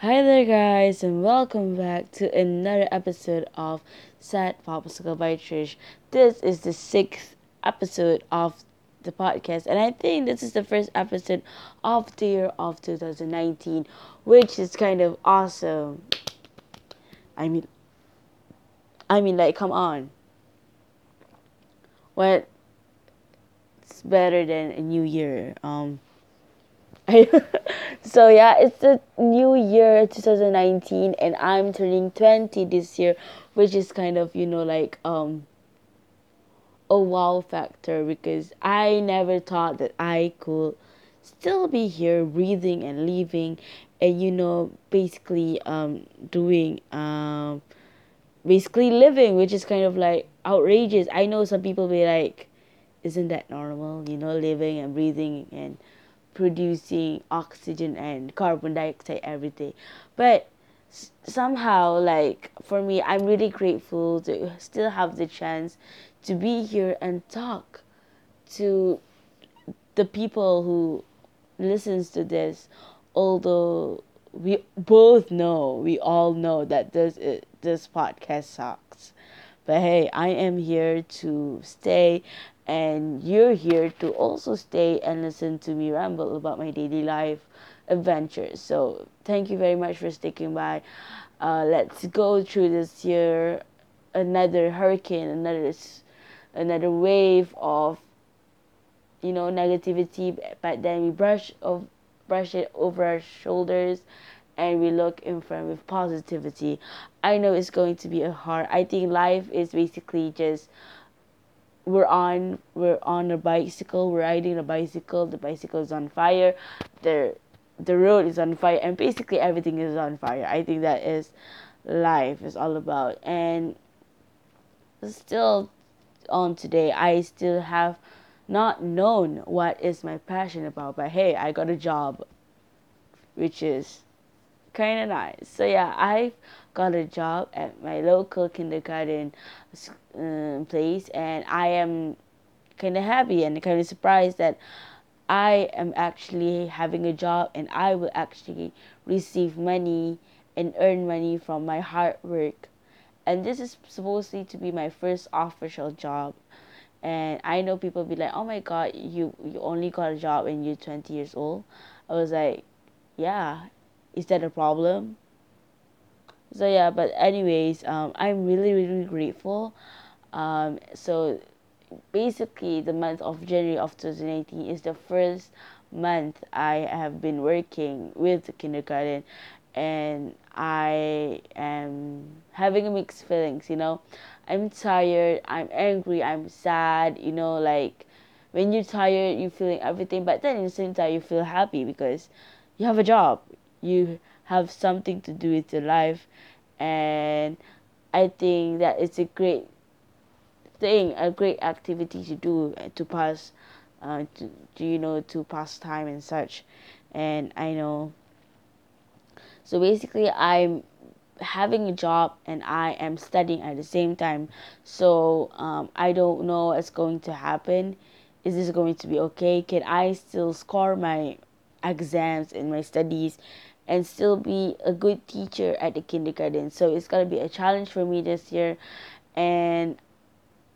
Hi there, guys, and welcome back to another episode of Sad Popsicle by Trish. This is the sixth episode of the podcast, and I think this is the first episode of the year of 2019, which is kind of awesome. I mean, I mean, like, come on. What? It's better than a new year? Um, so yeah, it's the new year 2019 and I'm turning 20 this year, which is kind of, you know, like um a wow factor because I never thought that I could still be here breathing and living and you know basically um doing um basically living which is kind of like outrageous. I know some people be like isn't that normal, you know, living and breathing and producing oxygen and carbon dioxide every day. But somehow, like for me, I'm really grateful to still have the chance to be here and talk to the people who listens to this. Although we both know, we all know that this uh, this podcast sucks. But hey, I am here to stay and you're here to also stay and listen to me ramble about my daily life adventures. So, thank you very much for sticking by. Uh, let's go through this year another hurricane, another another wave of you know negativity, but then we brush of brush it over our shoulders and we look in front with positivity. I know it's going to be a hard. I think life is basically just we're on we're on a bicycle we're riding a bicycle the bicycle is on fire the the road is on fire and basically everything is on fire. I think that is life is all about. And still on today i still have not known what is my passion about but hey i got a job which is kind of nice so yeah i got a job at my local kindergarten um, place, and I am kind of happy and kind of surprised that I am actually having a job and I will actually receive money and earn money from my hard work. And this is supposedly to be my first official job. And I know people be like, "Oh my god, you you only got a job when you're 20 years old." I was like, "Yeah, is that a problem?" so yeah but anyways um, i'm really really grateful. Um, so basically the month of january of 2018 is the first month i have been working with the kindergarten. And i am having mixed feelings you know? I'm tired i'm angry i'm sad you know like when you're tired you're feeling everything but then at the same time you feel happy because you have a job you have something to do with your life and I think that it's a great thing, a great activity to do uh, to pass, uh, to, to you know to pass time and such, and I know. So basically, I'm having a job and I am studying at the same time. So um, I don't know what's going to happen. Is this going to be okay? Can I still score my exams and my studies and still be a good teacher at the kindergarten. So it's gonna be a challenge for me this year, and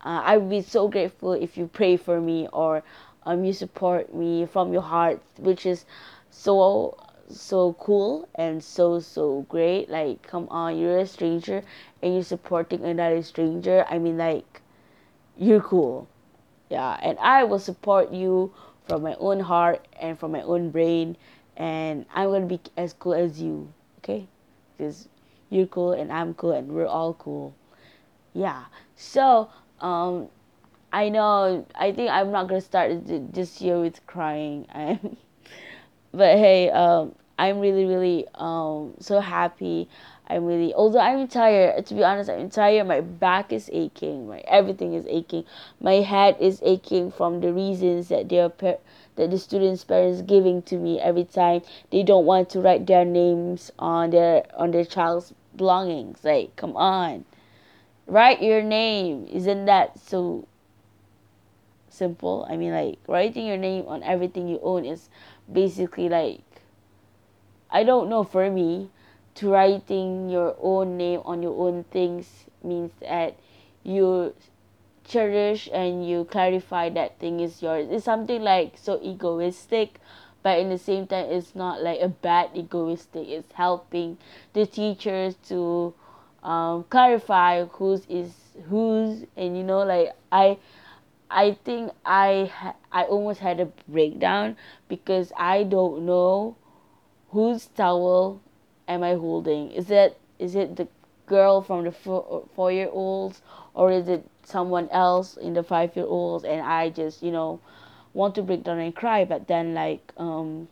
uh, I would be so grateful if you pray for me or um you support me from your heart, which is so so cool and so so great. Like come on, you're a stranger and you're supporting another stranger. I mean like you're cool. Yeah, and I will support you from my own heart and from my own brain and I'm gonna be as cool as you, okay? Because you're cool and I'm cool and we're all cool. Yeah. So, um, I know. I think I'm not gonna start this year with crying. I'm, but hey, um, I'm really, really, um, so happy. I'm really, although I'm tired. To be honest, I'm tired. My back is aching. My everything is aching. My head is aching from the reasons that they are that the students' parents giving to me every time they don't want to write their names on their on their child's belongings. Like, come on. Write your name. Isn't that so simple? I mean like writing your name on everything you own is basically like I don't know for me to writing your own name on your own things means that you cherish and you clarify that thing is yours. It's something like so egoistic but in the same time it's not like a bad egoistic. It's helping the teachers to um, clarify whose is whose. And you know like i i think i i almost had a breakdown because i don't know whose towel am i holding. Is it is it the girl from the four, four year olds or is it someone else in the five year olds and i just you know want to break down and cry. But then like um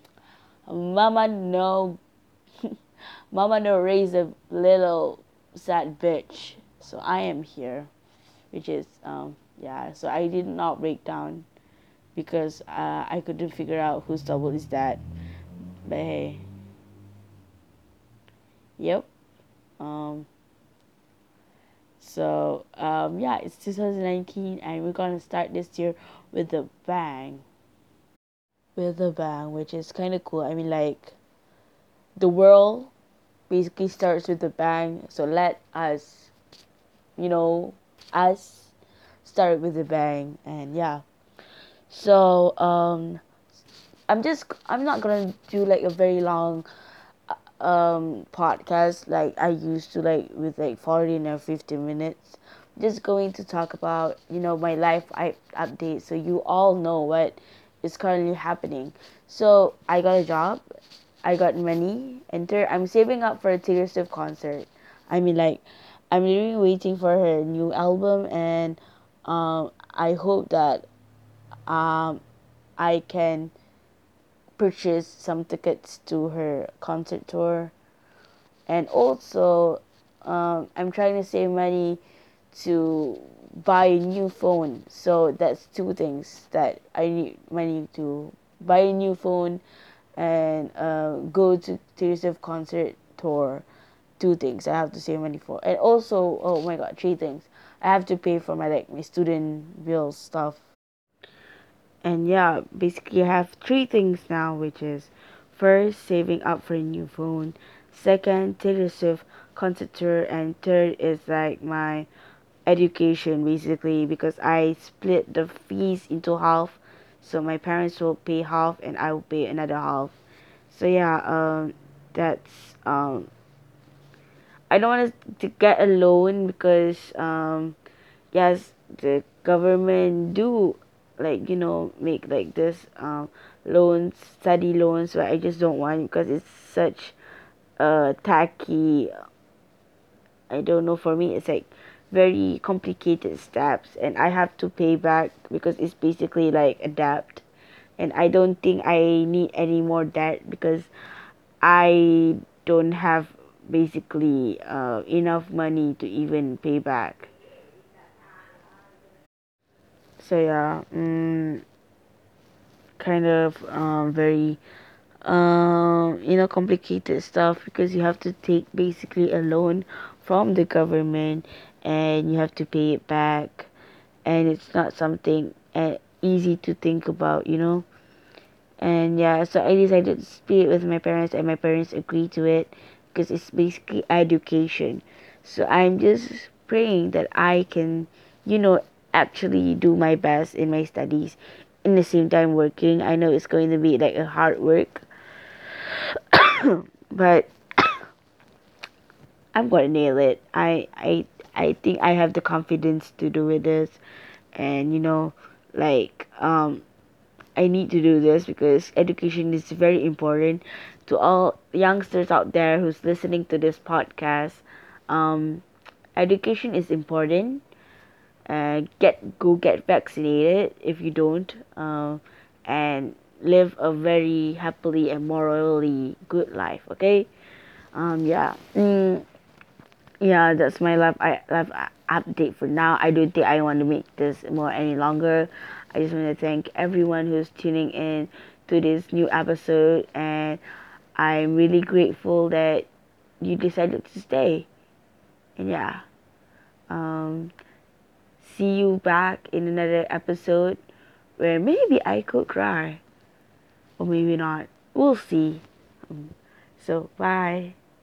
mama no mama no raise a little sad bitch. So i am here which is um yeah. So i did not break down because uh, i couldn't figure out whose double is that. But hey. Yep. Um so um, yeah, it's 2019, and we're gonna start this year with a bang. With a bang, which is kind of cool. I mean, like the world basically starts with a bang. So let us, you know, us start with a bang, and yeah. So um, I'm just I'm not gonna do like a very long um podcast like I used to like with like 40 or 50 minutes just going to talk about you know my life I update so you all know what is currently happening. So I got a job I got money third I'm saving up for a Taylor Swift concert. I mean like I'm really waiting for her new album and um I hope that um I can purchase some tickets to her concert tour. And also um, i'm trying to save money to buy a new phone. So that's two things that i need money to buy a new phone and uh, go to Taylor concert tour. Two things i have to save money for. And also oh my god three things. I have to pay for my like my student bills stuff and yeah, basically I have three things now, which is first saving up for a new phone, second Taylor Swift concert tour, and third is like my education basically because I split the fees into half, so my parents will pay half and I will pay another half. So yeah, um, that's um. I don't want to get a loan because um, yes, the government do like you know make like this um loans study loans but I just don't want because it's such a tacky I don't know for me it's like very complicated steps and I have to pay back because it's basically like a debt. And I don't think I need any more debt because I don't have basically uh, enough money to even pay back so yeah mm, kind of um, very um, you know complicated stuff because you have to take basically a loan from the government and you have to pay it back. And it's not something uh, easy to think about you know? And yeah so i decided to speak with my parents and my parents agreed to it because it's basically education. So i'm just praying that i can you know actually do my best in my studies in the same time working. I know it's going to be like a hard work, but I'm gonna nail it. I I I think I have the confidence to do with this, and you know, like um, I need to do this because education is very important to all youngsters out there who's listening to this podcast. Um, education is important uh, get go get vaccinated if you don't uh, and live a very happily and morally good life okay? Um yeah. Mm, yeah that's my life i life update for now. I don't think i want to make this more any longer. I just want to thank everyone who's tuning in to this new episode and i'm really grateful that you decided to stay. And yeah. Um see you back in another episode where maybe I could cry. Or maybe not. We'll see. Mm. So, bye.